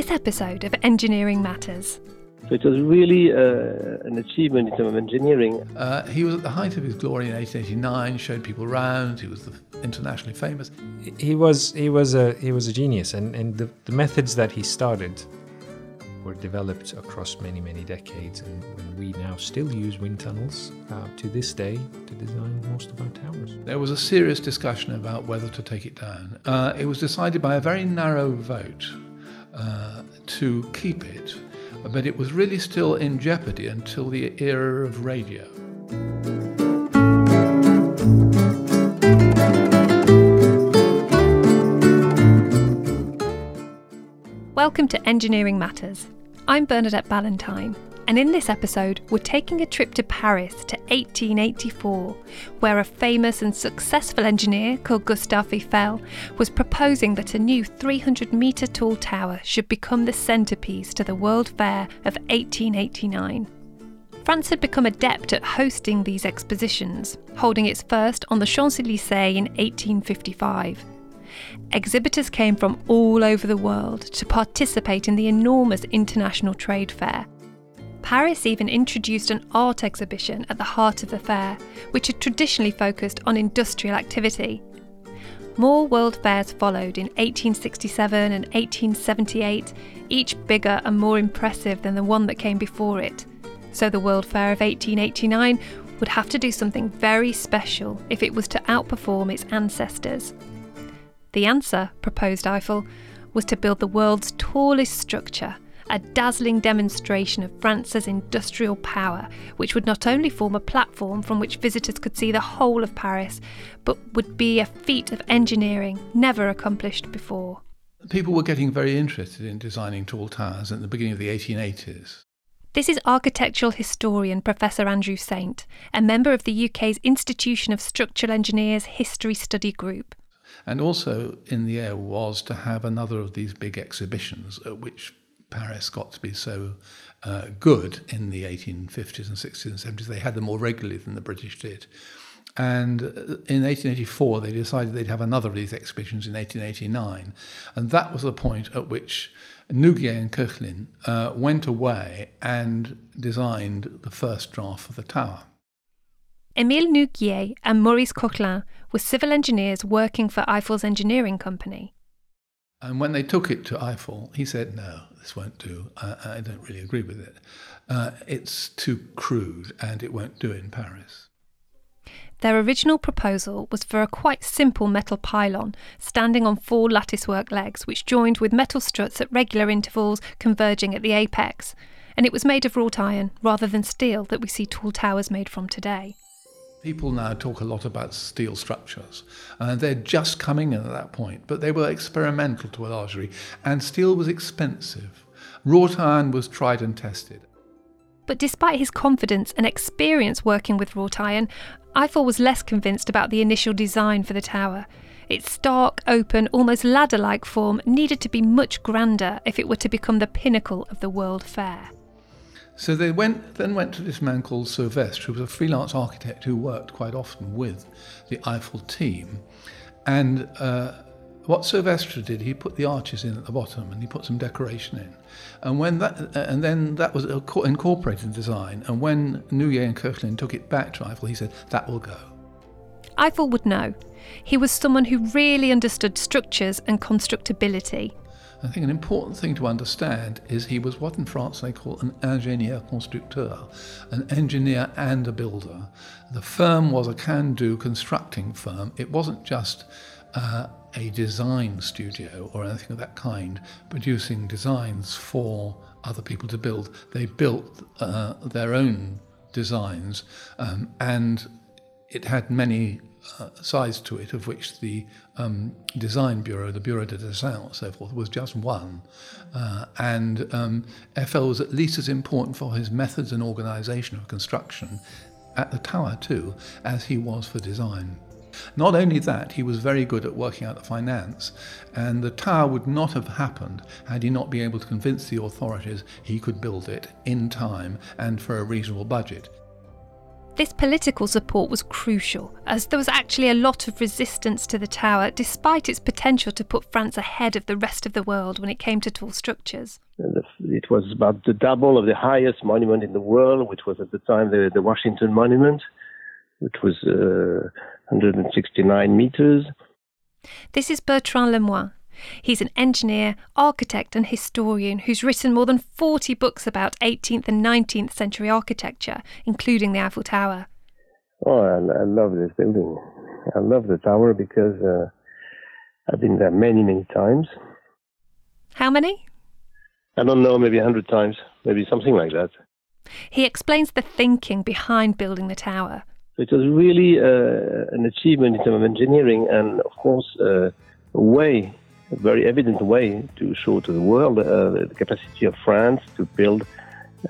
this episode of Engineering Matters. So it was really uh, an achievement in terms of engineering. Uh, he was at the height of his glory in 1889, showed people around, he was internationally famous. He was, he was, a, he was a genius, and, and the, the methods that he started were developed across many, many decades, and, we now still use wind tunnels uh, to this day to design most of our towers. There was a serious discussion about whether to take it down. Uh, it was decided by a very narrow vote uh, to keep it, but it was really still in jeopardy until the era of radio. Welcome to Engineering Matters. I'm Bernadette Ballantyne, and in this episode, we're taking a trip to Paris to 1884, where a famous and successful engineer called Gustave Eiffel was proposing that a new 300 metre tall tower should become the centrepiece to the World Fair of 1889. France had become adept at hosting these expositions, holding its first on the Champs Elysees in 1855. Exhibitors came from all over the world to participate in the enormous international trade fair. Paris even introduced an art exhibition at the heart of the fair, which had traditionally focused on industrial activity. More world fairs followed in 1867 and 1878, each bigger and more impressive than the one that came before it. So the World Fair of 1889 would have to do something very special if it was to outperform its ancestors. The answer, proposed Eiffel, was to build the world's tallest structure, a dazzling demonstration of France's industrial power, which would not only form a platform from which visitors could see the whole of Paris, but would be a feat of engineering never accomplished before. People were getting very interested in designing tall towers at the beginning of the 1880s. This is architectural historian Professor Andrew Saint, a member of the UK's Institution of Structural Engineers History Study Group. And also in the air was to have another of these big exhibitions at which Paris got to be so uh, good in the 1850s and 60s and 70s. They had them more regularly than the British did. And uh, in 1884, they decided they'd have another of these exhibitions in 1889. And that was the point at which Nouguier and Koechlin uh, went away and designed the first draft of the tower. Émile Nouguier and Maurice Koechlin were civil engineers working for Eiffel's engineering company. And when they took it to Eiffel, he said, No, this won't do. I, I don't really agree with it. Uh, it's too crude and it won't do in Paris. Their original proposal was for a quite simple metal pylon standing on four latticework legs, which joined with metal struts at regular intervals converging at the apex. And it was made of wrought iron rather than steel that we see tall towers made from today. People now talk a lot about steel structures, and they're just coming in at that point, but they were experimental to a large degree, and steel was expensive. Wrought iron was tried and tested. But despite his confidence and experience working with wrought iron, Eiffel was less convinced about the initial design for the tower. Its stark, open, almost ladder like form needed to be much grander if it were to become the pinnacle of the World Fair. So they went then went to this man called Sauvestre, who was a freelance architect who worked quite often with the Eiffel team. And uh, what Sauvestre did, he put the arches in at the bottom and he put some decoration in. And when that, and then that was incorporated in design. And when Nouguier and Koechlin took it back to Eiffel, he said that will go. Eiffel would know. He was someone who really understood structures and constructability. I think an important thing to understand is he was what in France they call an ingénieur constructeur, an engineer and a builder. The firm was a can do constructing firm. It wasn't just uh, a design studio or anything of that kind, producing designs for other people to build. They built uh, their own designs um, and it had many uh, sides to it, of which the um, design bureau, the Bureau de Design, and so forth, was just one. Uh, and um, Eiffel was at least as important for his methods and organisation of construction at the tower too, as he was for design. Not only that, he was very good at working out the finance, and the tower would not have happened had he not been able to convince the authorities he could build it in time and for a reasonable budget. This political support was crucial, as there was actually a lot of resistance to the tower, despite its potential to put France ahead of the rest of the world when it came to tall structures. It was about the double of the highest monument in the world, which was at the time the, the Washington Monument, which was uh, 169 meters. This is Bertrand Lemoine. He's an engineer, architect, and historian who's written more than 40 books about 18th and 19th century architecture, including the Eiffel Tower. Oh, I, I love this building. I love the tower because uh, I've been there many, many times. How many? I don't know, maybe a hundred times, maybe something like that. He explains the thinking behind building the tower. It was really uh, an achievement in terms of engineering and, of course, uh, a way, very evident way to show to the world uh, the capacity of France to build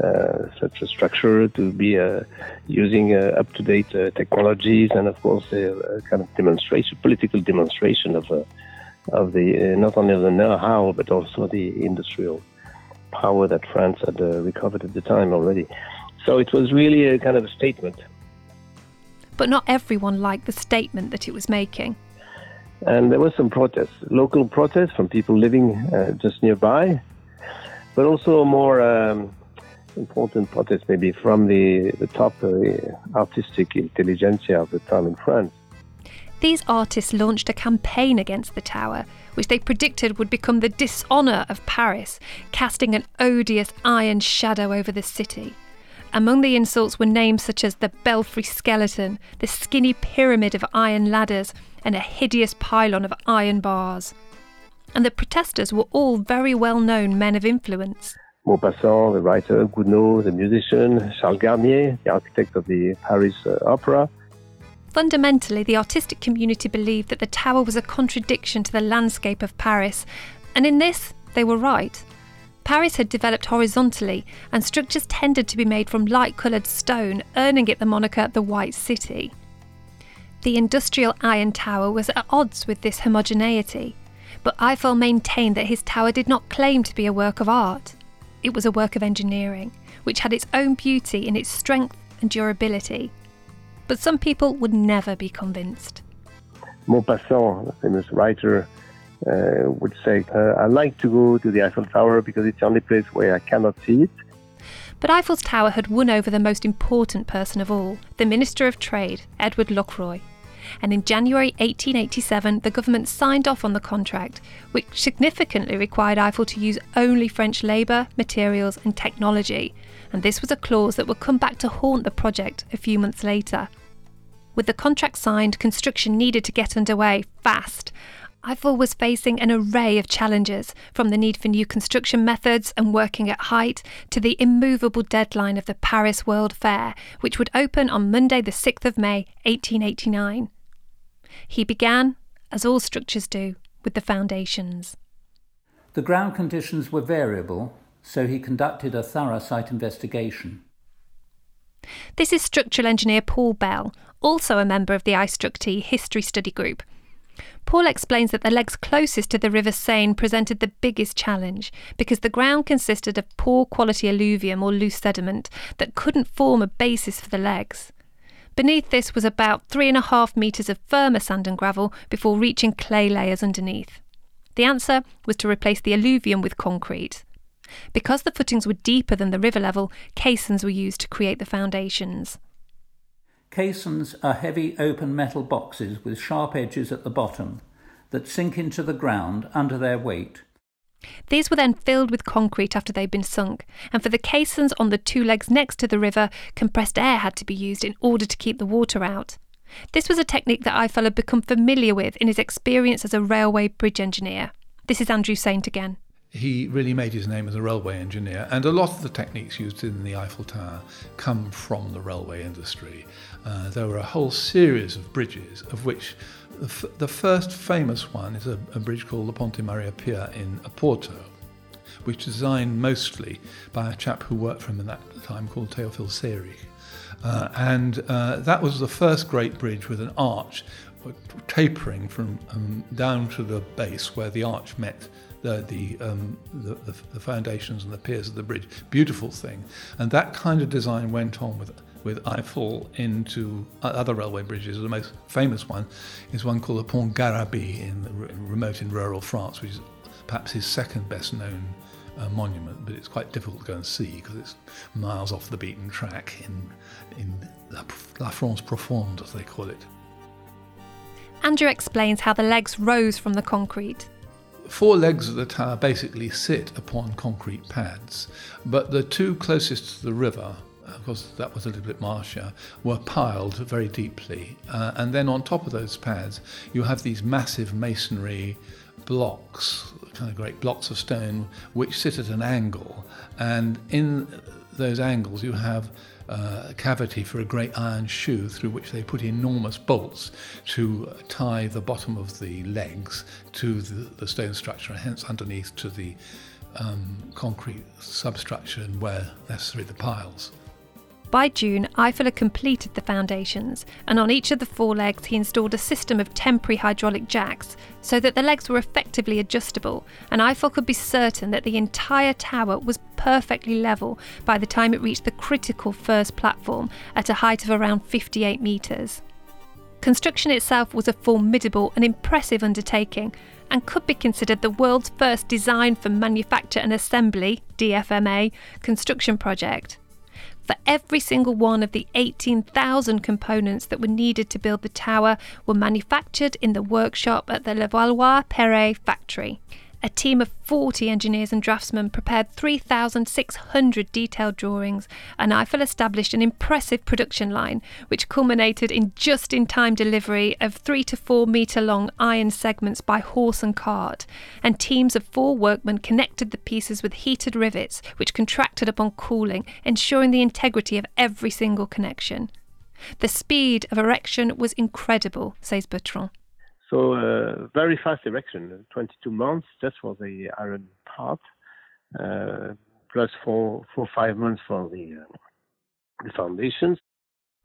uh, such a structure, to be uh, using uh, up-to-date technologies, and, of course, a, kind of demonstration, political demonstration of, of the not only the know-how but also the industrial power that France had recovered at the time already. So it was really a kind of a statement but not everyone liked the statement that it was making. And there were some protests, local protests from people living uh, just nearby, but also more um, important protests maybe from the, the top uh, artistic intelligentsia of the time in France. These artists launched a campaign against the tower, which they predicted would become the dishonour of Paris, casting an odious iron shadow over the city. Among the insults were names such as the belfry skeleton, the skinny pyramid of iron ladders, and a hideous pylon of iron bars. And the protesters were all very well known men of influence. Maupassant, the writer, Gounod, the musician, Charles Garnier, the architect of the Paris uh, Opera. Fundamentally, the artistic community believed that the tower was a contradiction to the landscape of Paris, and in this, they were right. Paris had developed horizontally, and structures tended to be made from light coloured stone, earning it the moniker the White City. The industrial Iron Tower was at odds with this homogeneity, but Eiffel maintained that his tower did not claim to be a work of art. It was a work of engineering, which had its own beauty in its strength and durability. But some people would never be convinced. Maupassant, the famous writer, uh, would say, uh, I like to go to the Eiffel Tower because it's the only place where I cannot see it. But Eiffel's Tower had won over the most important person of all, the Minister of Trade, Edward Lockroy. And in January 1887, the government signed off on the contract, which significantly required Eiffel to use only French labour, materials, and technology. And this was a clause that would come back to haunt the project a few months later. With the contract signed, construction needed to get underway fast, Eiffel was facing an array of challenges, from the need for new construction methods and working at height to the immovable deadline of the Paris World Fair, which would open on Monday, the 6th of May, 1889. He began, as all structures do, with the foundations. The ground conditions were variable, so he conducted a thorough site investigation. This is structural engineer Paul Bell, also a member of the iStructE History Study Group, Paul explains that the legs closest to the River Seine presented the biggest challenge because the ground consisted of poor quality alluvium or loose sediment that couldn't form a basis for the legs. Beneath this was about three and a half metres of firmer sand and gravel before reaching clay layers underneath. The answer was to replace the alluvium with concrete. Because the footings were deeper than the river level, caissons were used to create the foundations. Caissons are heavy open metal boxes with sharp edges at the bottom that sink into the ground under their weight. These were then filled with concrete after they'd been sunk, and for the caissons on the two legs next to the river, compressed air had to be used in order to keep the water out. This was a technique that Eiffel had become familiar with in his experience as a railway bridge engineer. This is Andrew Saint again he really made his name as a railway engineer, and a lot of the techniques used in the Eiffel Tower come from the railway industry. Uh, there were a whole series of bridges, of which the, f- the first famous one is a, a, bridge called the Ponte Maria Pia in Oporto, which was designed mostly by a chap who worked for him at that time called Theophile Seyrig. Uh, and uh, that was the first great bridge with an arch tapering from um, down to the base where the arch met the the, um, the, the foundations and the piers of the bridge. Beautiful thing, and that kind of design went on with with Eiffel into other railway bridges. The most famous one is one called the Pont Garabit in remote in rural France, which is perhaps his second best known uh, monument, but it's quite difficult to go and see because it's miles off the beaten track in, in La, La France Profonde, as they call it. Andrew explains how the legs rose from the concrete. Four legs of the tower basically sit upon concrete pads, but the two closest to the river, of course that was a little bit marsher, were piled very deeply. Uh, and then on top of those pads, you have these massive masonry blocks, kind of great blocks of stone, which sit at an angle. And in those angles, you have uh, a cavity for a great iron shoe through which they put enormous bolts to tie the bottom of the legs to the, the stone structure, and hence underneath to the um, concrete substructure and where necessary the piles. By June, Eiffel had completed the foundations, and on each of the four legs he installed a system of temporary hydraulic jacks so that the legs were effectively adjustable, and Eiffel could be certain that the entire tower was perfectly level by the time it reached the critical first platform at a height of around 58 metres. Construction itself was a formidable and impressive undertaking and could be considered the world's first design for manufacture and assembly DFMA construction project for every single one of the 18,000 components that were needed to build the tower were manufactured in the workshop at the Levallois-Perret factory. A team of 40 engineers and draftsmen prepared 3,600 detailed drawings, and Eiffel established an impressive production line, which culminated in just in time delivery of three to four metre long iron segments by horse and cart, and teams of four workmen connected the pieces with heated rivets, which contracted upon cooling, ensuring the integrity of every single connection. The speed of erection was incredible, says Bertrand. So uh, very fast erection, 22 months just for the iron part, uh, plus four, four, five months for the, uh, the foundations.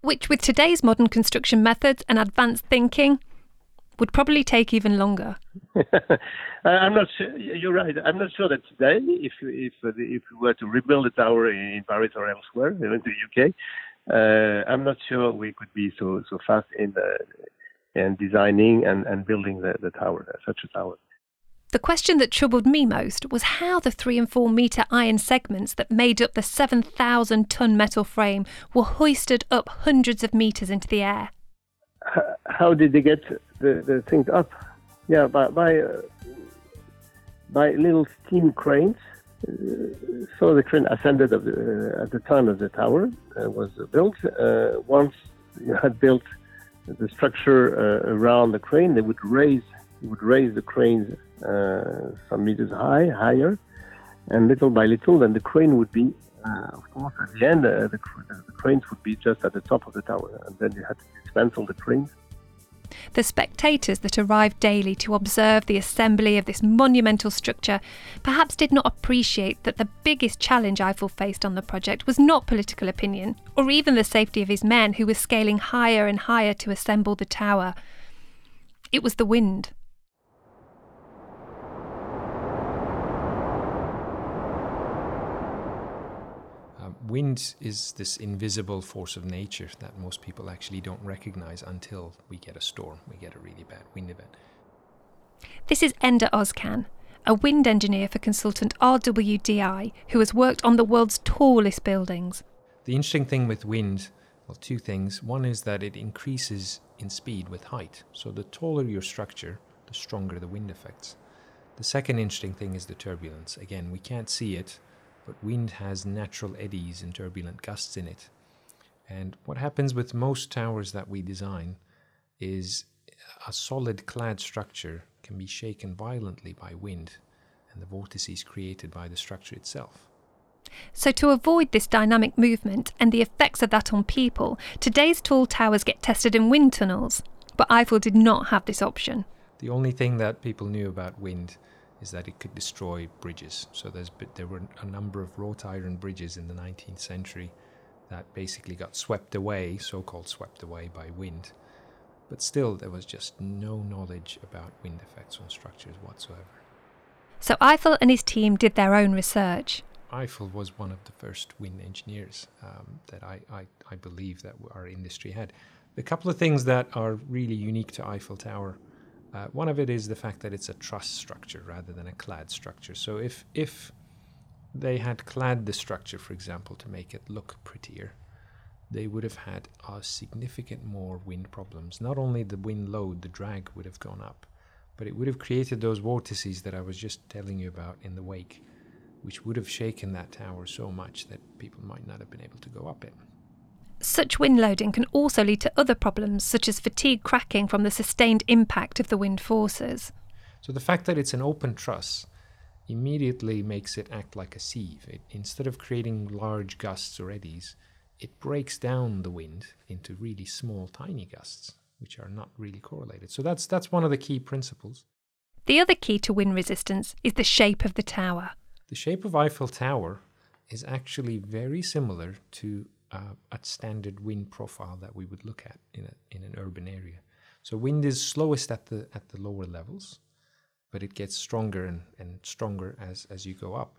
Which, with today's modern construction methods and advanced thinking, would probably take even longer. I'm not sure. You're right. I'm not sure that today, if if if we were to rebuild a tower in Paris or elsewhere, even the UK, uh, I'm not sure we could be so so fast in the and designing and, and building the, the tower, such a tower. The question that troubled me most was how the three and four metre iron segments that made up the 7,000 tonne metal frame were hoisted up hundreds of metres into the air. How did they get the, the things up? Yeah, by, by, uh, by little steam cranes. Uh, so the crane ascended the, uh, at the time of the tower uh, was built. Uh, once you had built the structure uh, around the crane. They would raise would raise the cranes uh, some meters high, higher, and little by little, then the crane would be, uh, of course, at the end, the, the, cranes would be just at the top of the tower, and then you had to dismantle the cranes the spectators that arrived daily to observe the assembly of this monumental structure perhaps did not appreciate that the biggest challenge Eiffel faced on the project was not political opinion, or even the safety of his men who were scaling higher and higher to assemble the tower. It was the wind. Wind is this invisible force of nature that most people actually don't recognize until we get a storm, we get a really bad wind event. This is Ender Ozcan, a wind engineer for consultant RWDI who has worked on the world's tallest buildings. The interesting thing with wind, well, two things. One is that it increases in speed with height. So the taller your structure, the stronger the wind effects. The second interesting thing is the turbulence. Again, we can't see it, but wind has natural eddies and turbulent gusts in it. And what happens with most towers that we design is a solid clad structure can be shaken violently by wind and the vortices created by the structure itself. So, to avoid this dynamic movement and the effects of that on people, today's tall towers get tested in wind tunnels. But Eiffel did not have this option. The only thing that people knew about wind is that it could destroy bridges. So there's there were a number of wrought iron bridges in the 19th century that basically got swept away, so-called swept away by wind. But still, there was just no knowledge about wind effects on structures whatsoever. So Eiffel and his team did their own research. Eiffel was one of the first wind engineers um, that I, I, I, believe that our industry had. A couple of things that are really unique to Eiffel Tower. Uh, one of it is the fact that it's a truss structure rather than a clad structure. So if if they had clad the structure, for example, to make it look prettier, they would have had a significant more wind problems. Not only the wind load, the drag would have gone up, but it would have created those vortices that I was just telling you about in the wake, which would have shaken that tower so much that people might not have been able to go up it. Such wind loading can also lead to other problems, such as fatigue cracking from the sustained impact of the wind forces. So, the fact that it's an open truss immediately makes it act like a sieve. It, instead of creating large gusts or eddies, it breaks down the wind into really small, tiny gusts, which are not really correlated. So that's that's one of the key principles. The other key to wind resistance is the shape of the tower. The shape of Eiffel Tower is actually very similar to uh, a standard wind profile that we would look at in a, in an urban area. So wind is slowest at the at the lower levels, but it gets stronger and, and stronger as as you go up.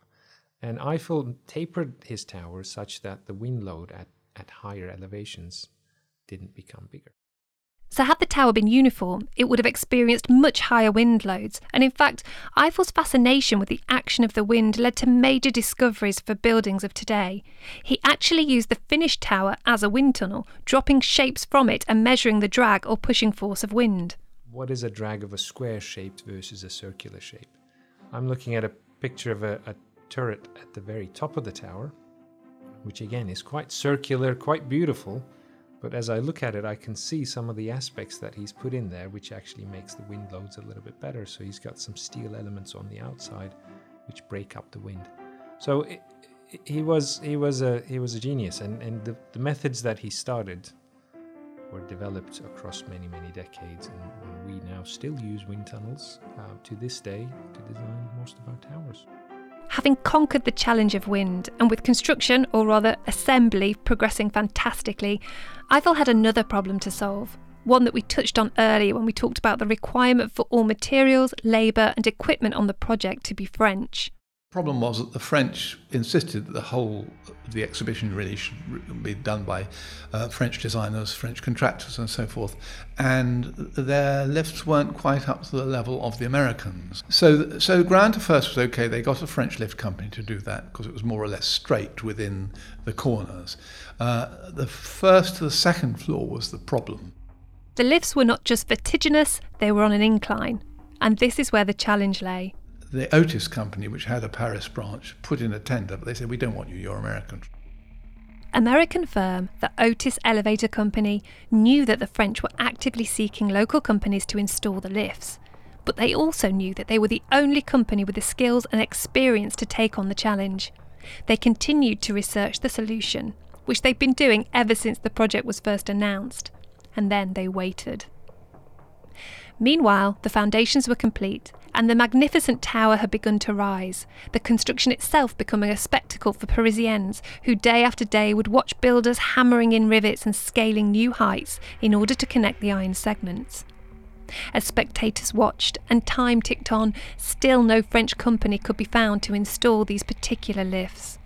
And Eiffel tapered his tower such that the wind load at, at higher elevations didn't become bigger. So, had the tower been uniform, it would have experienced much higher wind loads. And in fact, Eiffel's fascination with the action of the wind led to major discoveries for buildings of today. He actually used the finished tower as a wind tunnel, dropping shapes from it and measuring the drag or pushing force of wind. What is a drag of a square shape versus a circular shape? I'm looking at a picture of a, a turret at the very top of the tower, which again is quite circular, quite beautiful. But as I look at it, I can see some of the aspects that he's put in there, which actually makes the wind loads a little bit better. So he's got some steel elements on the outside, which break up the wind. So it, he was he was a he was a genius, and and the, the methods that he started were developed across many many decades, and, and we now still use wind tunnels uh, to this day to design most of our towers. Having conquered the challenge of wind, and with construction, or rather assembly, progressing fantastically, Eiffel had another problem to solve. One that we touched on earlier when we talked about the requirement for all materials, labour, and equipment on the project to be French problem was that the French insisted that the whole of the exhibition really should be done by uh, French designers, French contractors, and so forth. And their lifts weren't quite up to the level of the Americans. So, so ground to first was okay. They got a French lift company to do that because it was more or less straight within the corners. Uh, the first to the second floor was the problem. The lifts were not just vertiginous, they were on an incline. And this is where the challenge lay the Otis company, which had a Paris branch, put in a tender, but they said, We don't want you, you're American. American firm, the Otis Elevator Company, knew that the French were actively seeking local companies to install the lifts. But they also knew that they were the only company with the skills and experience to take on the challenge. They continued to research the solution, which they'd been doing ever since the project was first announced. And then they waited. Meanwhile, the foundations were complete and the magnificent tower had begun to rise, the construction itself becoming a spectacle for Parisians who day after day would watch builders hammering in rivets and scaling new heights in order to connect the iron segments. As spectators watched and time ticked on, still no French company could be found to install these particular lifts.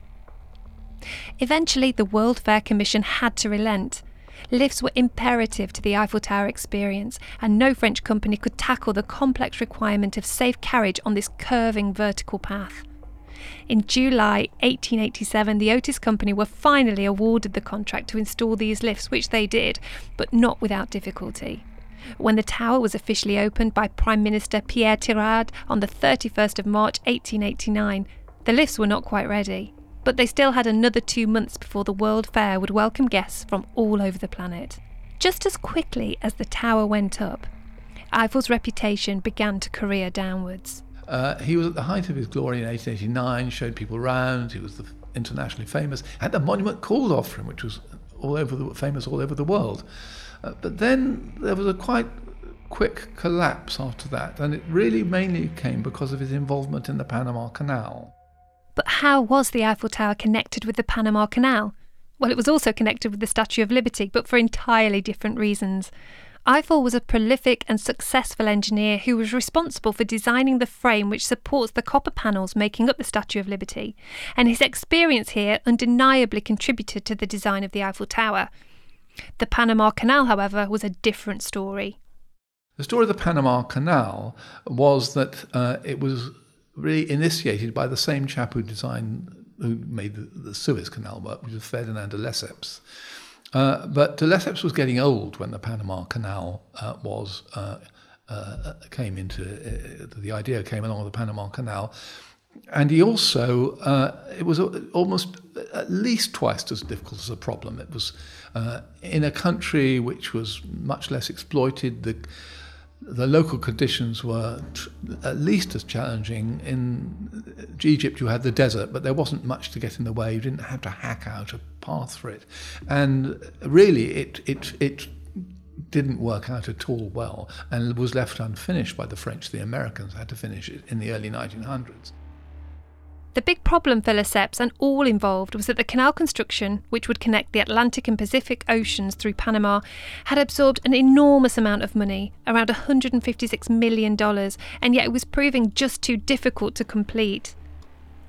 Eventually, the World Fair Commission had to relent Lifts were imperative to the Eiffel Tower experience, and no French company could tackle the complex requirement of safe carriage on this curving vertical path. In July 1887, the Otis Company were finally awarded the contract to install these lifts, which they did, but not without difficulty. When the tower was officially opened by Prime Minister Pierre Tirard on the 31st of March 1889, the lifts were not quite ready but they still had another two months before the World Fair would welcome guests from all over the planet. Just as quickly as the tower went up, Eiffel's reputation began to career downwards. Uh, he was at the height of his glory in 1889, showed people around, he was internationally famous, had the monument called after him, which was all over the, famous all over the world. Uh, but then there was a quite quick collapse after that, and it really mainly came because of his involvement in the Panama Canal. How was the Eiffel Tower connected with the Panama Canal? Well, it was also connected with the Statue of Liberty, but for entirely different reasons. Eiffel was a prolific and successful engineer who was responsible for designing the frame which supports the copper panels making up the Statue of Liberty, and his experience here undeniably contributed to the design of the Eiffel Tower. The Panama Canal, however, was a different story. The story of the Panama Canal was that uh, it was really initiated by the same chap who designed, who made the, the Suez Canal work, which was Ferdinand de Lesseps. Uh, but de Lesseps was getting old when the Panama Canal uh, was uh, uh came into uh, the idea came along with the Panama Canal, and he also uh, it was almost at least twice as difficult as a problem. It was in a country which was much less exploited. The the local conditions were tr- at least as challenging. In Egypt, you had the desert, but there wasn't much to get in the way. You didn't have to hack out a path for it, and really, it it it didn't work out at all well, and was left unfinished by the French. The Americans had to finish it in the early 1900s. The big problem for Lesseps and all involved was that the canal construction, which would connect the Atlantic and Pacific Oceans through Panama, had absorbed an enormous amount of money, around $156 million, and yet it was proving just too difficult to complete.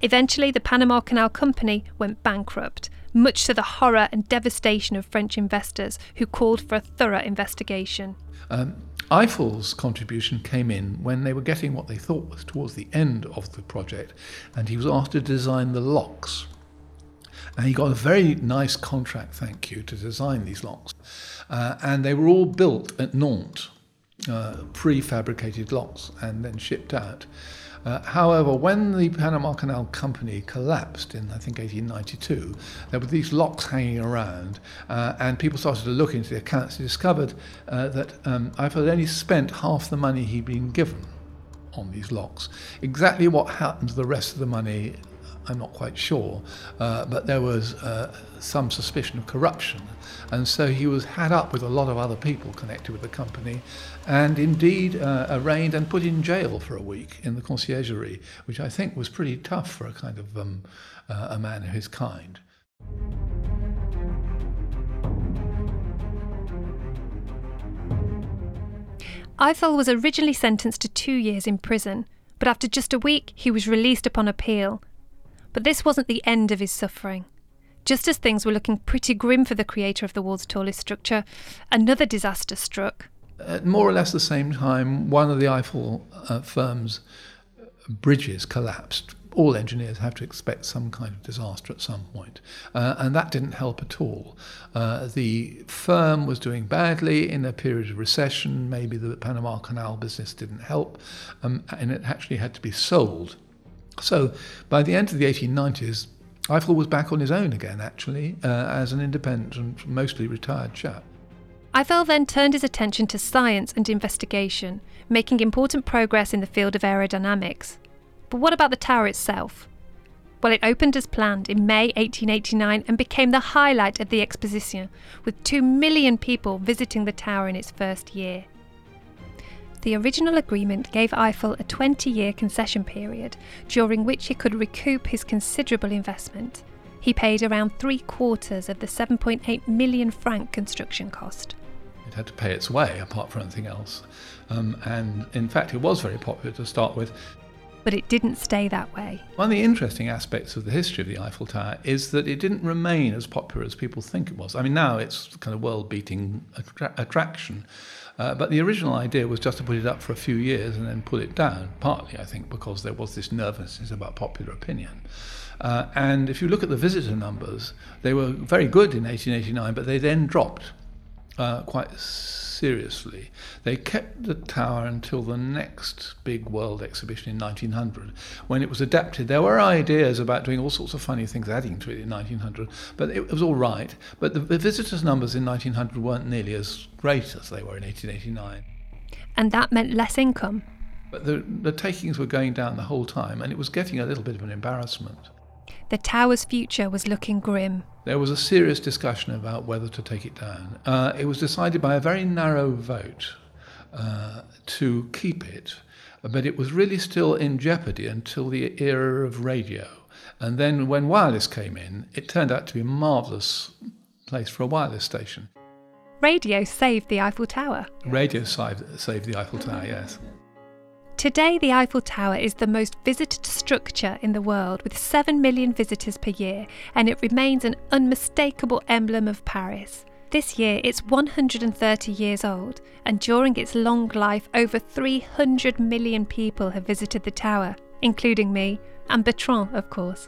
Eventually, the Panama Canal Company went bankrupt, much to the horror and devastation of French investors who called for a thorough investigation. Um, Eiffel's contribution came in when they were getting what they thought was towards the end of the project, and he was asked to design the locks. And he got a very nice contract, thank you, to design these locks. Uh, and they were all built at Nantes, uh, prefabricated locks, and then shipped out. Uh, however, when the Panama Canal Company collapsed in, I think, 1892, there were these locks hanging around, uh, and people started to look into the accounts. They discovered uh, that um, Eiffel had only spent half the money he'd been given on these locks. Exactly what happened to the rest of the money I'm not quite sure, uh, but there was uh, some suspicion of corruption. And so he was had up with a lot of other people connected with the company and indeed uh, arraigned and put in jail for a week in the conciergerie, which I think was pretty tough for a kind of um, uh, a man of his kind. Eiffel was originally sentenced to two years in prison, but after just a week he was released upon appeal but this wasn't the end of his suffering. Just as things were looking pretty grim for the creator of the world's tallest structure, another disaster struck. At more or less the same time, one of the Eiffel uh, firm's bridges collapsed. All engineers have to expect some kind of disaster at some point, uh, and that didn't help at all. Uh, the firm was doing badly in a period of recession. Maybe the Panama Canal business didn't help, um, and it actually had to be sold so by the end of the 1890s, Eiffel was back on his own again, actually, uh, as an independent, mostly retired chap. Eiffel then turned his attention to science and investigation, making important progress in the field of aerodynamics. But what about the tower itself? Well, it opened as planned in May 1889 and became the highlight of the Exposition, with 2 million people visiting the tower in its first year. The original agreement gave Eiffel a 20 year concession period, during which he could recoup his considerable investment. He paid around three quarters of the 7.8 million franc construction cost. It had to pay its way, apart from anything else. Um, and in fact, it was very popular to start with. But it didn't stay that way. One of the interesting aspects of the history of the Eiffel Tower is that it didn't remain as popular as people think it was. I mean, now it's kind of world beating attra- attraction. Uh, but the original idea was just to put it up for a few years and then pull it down, partly, I think, because there was this nervousness about popular opinion. Uh, and if you look at the visitor numbers, they were very good in 1889, but they then dropped uh, quite seriously. They kept the tower until the next big world exhibition in 1900, when it was adapted. There were ideas about doing all sorts of funny things adding to it in 1900, but it was all right. But the, the visitors' numbers in 1900 weren't nearly as great as they were in 1889. And that meant less income. But the, the takings were going down the whole time, and it was getting a little bit of an embarrassment. The tower's future was looking grim. There was a serious discussion about whether to take it down. Uh, it was decided by a very narrow vote uh, to keep it, but it was really still in jeopardy until the era of radio. And then when wireless came in, it turned out to be a marvellous place for a wireless station. Radio saved the Eiffel Tower. Radio saved, saved the Eiffel Tower, yes. Today, the Eiffel Tower is the most visited structure in the world with 7 million visitors per year, and it remains an unmistakable emblem of Paris. This year, it's 130 years old, and during its long life, over 300 million people have visited the tower, including me, and Bertrand, of course.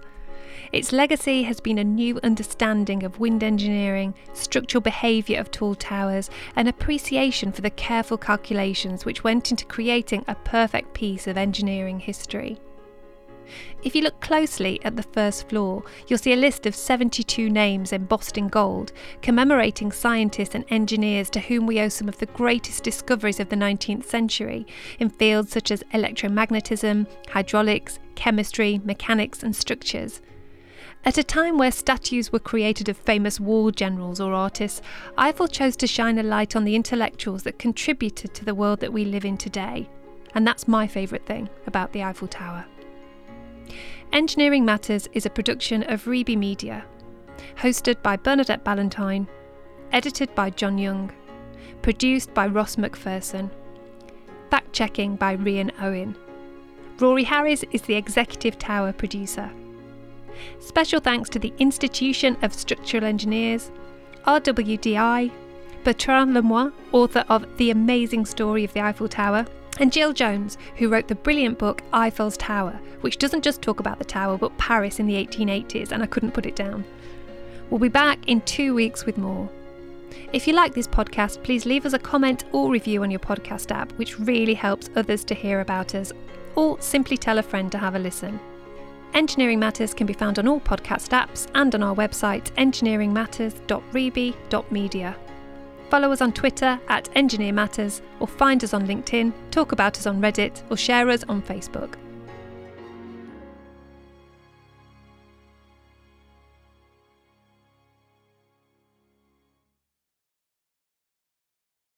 Its legacy has been a new understanding of wind engineering, structural behaviour of tall towers, and appreciation for the careful calculations which went into creating a perfect piece of engineering history. If you look closely at the first floor, you'll see a list of 72 names embossed in gold, commemorating scientists and engineers to whom we owe some of the greatest discoveries of the 19th century in fields such as electromagnetism, hydraulics, chemistry, mechanics, and structures. At a time where statues were created of famous war generals or artists, Eiffel chose to shine a light on the intellectuals that contributed to the world that we live in today. And that's my favourite thing about the Eiffel Tower. Engineering Matters is a production of Reby Media, hosted by Bernadette Ballantyne, edited by John Young, produced by Ross McPherson, fact checking by Rian Owen. Rory Harris is the executive tower producer. Special thanks to the Institution of Structural Engineers, RWDI, Bertrand Lemoine, author of The Amazing Story of the Eiffel Tower, and Jill Jones, who wrote the brilliant book Eiffel's Tower, which doesn't just talk about the tower but Paris in the 1880s, and I couldn't put it down. We'll be back in two weeks with more. If you like this podcast, please leave us a comment or review on your podcast app, which really helps others to hear about us, or simply tell a friend to have a listen. Engineering Matters can be found on all podcast apps and on our website engineeringmatters.reby.media. Follow us on Twitter at Engineer Matters or find us on LinkedIn, talk about us on Reddit, or share us on Facebook.